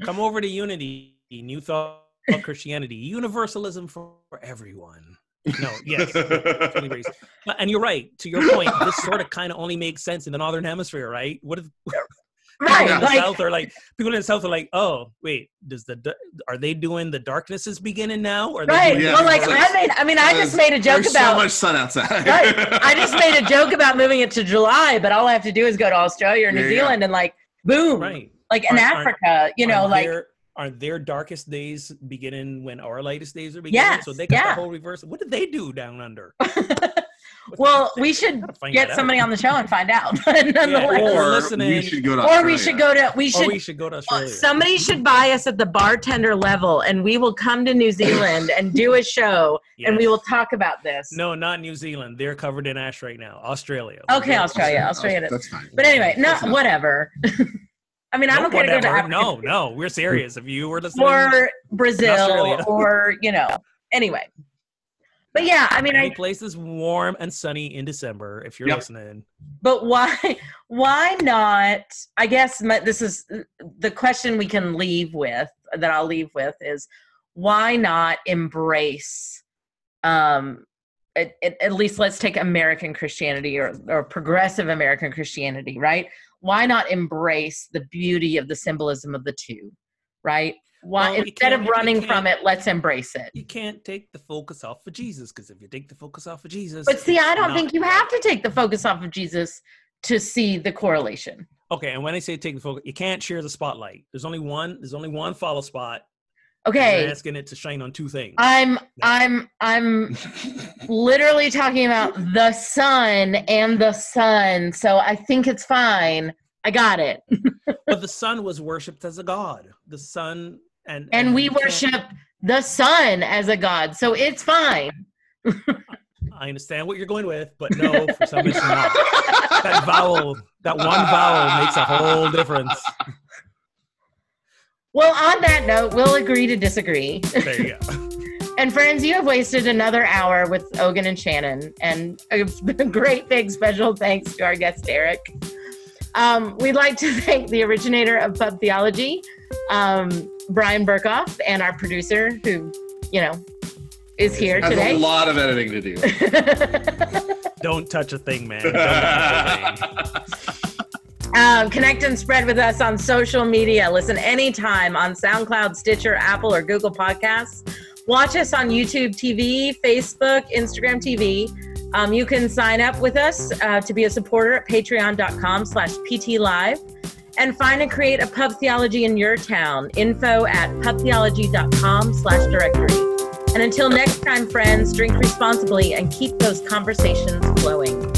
come over to unity new thought christianity universalism for everyone no yes fully raised. But- and you're right to your point this sort of kind of only makes sense in the northern hemisphere right what if right [LAUGHS] people in the like south are like people in the south are like oh wait does the are they doing the darkness is beginning now or right Yeah. well like i made i mean i just made a joke There's about so much sun outside. right i just made a joke about moving it to july but all i have to do is go to australia or new There you go. zealand and like boom. Right. Like in Aren't- aren't- africa you know like their, are their darkest days beginning when our lightest days are beginning? Yes, so they got yeah. the whole reverse. What did they do down under [LAUGHS] [LAUGHS] well we should get somebody out. on the show and find out [LAUGHS] nonetheless. Or or listening- we should go to or we should go to we or should we should go to australia somebody should buy us at the bartender level and we will come to new zealand and do a show and we will talk about this no not new zealand they're covered in ash right now australia Okay, We're- Australia. Australia. That's fine. But anyway, no, whatever. [LAUGHS] I mean, I'm No, okay to go to. Africa no no we're serious if you were listening or Brazil or you know. Anyway, but yeah, I mean, any I. place is warm and sunny in december if you're Yep. listening But why? [LAUGHS] Why not? I guess my, this is the question we can leave with. That I'll leave with is why not embrace. Um, at, at, at least let's take American Christianity or, or progressive American Christianity, right? Why not embrace the beauty of the symbolism of the two, right? Why Well, instead of running from it, let's embrace it. you can't take the focus off of jesus because if you take the focus off of jesus But see, I don't not- think you have to take the focus off of Jesus to see the correlation. okay and when i say take the focus you can't share the spotlight there's only one there's only one follow spot Okay, asking it to shine on two things I'm I'm I'm [LAUGHS] literally talking about the sun and the sun. So I think it's fine. I got it. [LAUGHS] but the sun was worshipped as a god the sun and And we you can't- worship the sun as a god. So it's fine. i understand what you're going with but no for some reason not that vowel that one vowel makes a whole difference Well, on that note, we'll agree to disagree. there you go [LAUGHS] And friends, you have wasted another hour with Hogan and Shannon, and a [LAUGHS] great big special thanks to our guest Eric. Um, we'd like to [LAUGHS] thank the originator of Pub Theology, um, Bryan Berghoef, and our producer who you know, is here Has today. a lot of editing to do. [LAUGHS] Don't touch a thing, man. Don't [LAUGHS] touch a thing. um, connect and spread with us on social media. Listen anytime on SoundCloud, Stitcher, Apple, or Google Podcasts. Watch us on YouTube TV, Facebook, Instagram TV. Um, you can sign up with us uh, to be a supporter at patreon.com slash ptlive and find and create a pub theology in your town. Info at pubtheology.com slash directory. And until next time, friends, drink responsibly and keep those conversations flowing.